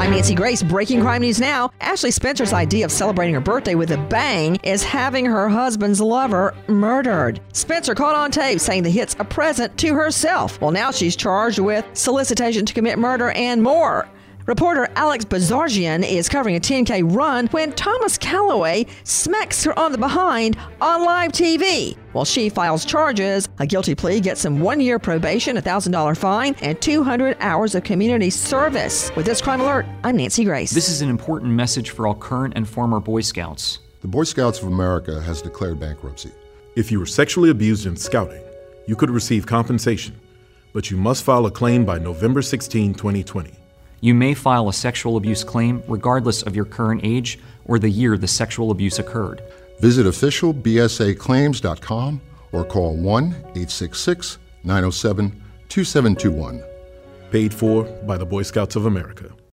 I'm Nancy Grace. Breaking crime news now. Ashley Spencer's idea of celebrating her birthday with a bang is having her husband's lover murdered. Spencer caught on tape saying the hit's a present to herself. Well, now she's charged with solicitation to commit murder and more. Reporter Alex Bozarjian is covering a 10K run when Thomas Callaway smacks her on the behind on live TV. While she files charges, a guilty plea gets him one year probation, a $1,000 fine, and 200 hours of community service. With this crime alert, I'm Nancy Grace. This is an important message for all current and former Boy Scouts. The Boy Scouts of America has declared bankruptcy. If you were sexually abused in scouting, you could receive compensation, but you must file a claim by November 16, 2020. You may file a sexual abuse claim regardless of your current age or the year the sexual abuse occurred. Visit officialbsaclaims.com or call 1 866 907 2721. Paid for by the Boy Scouts of America.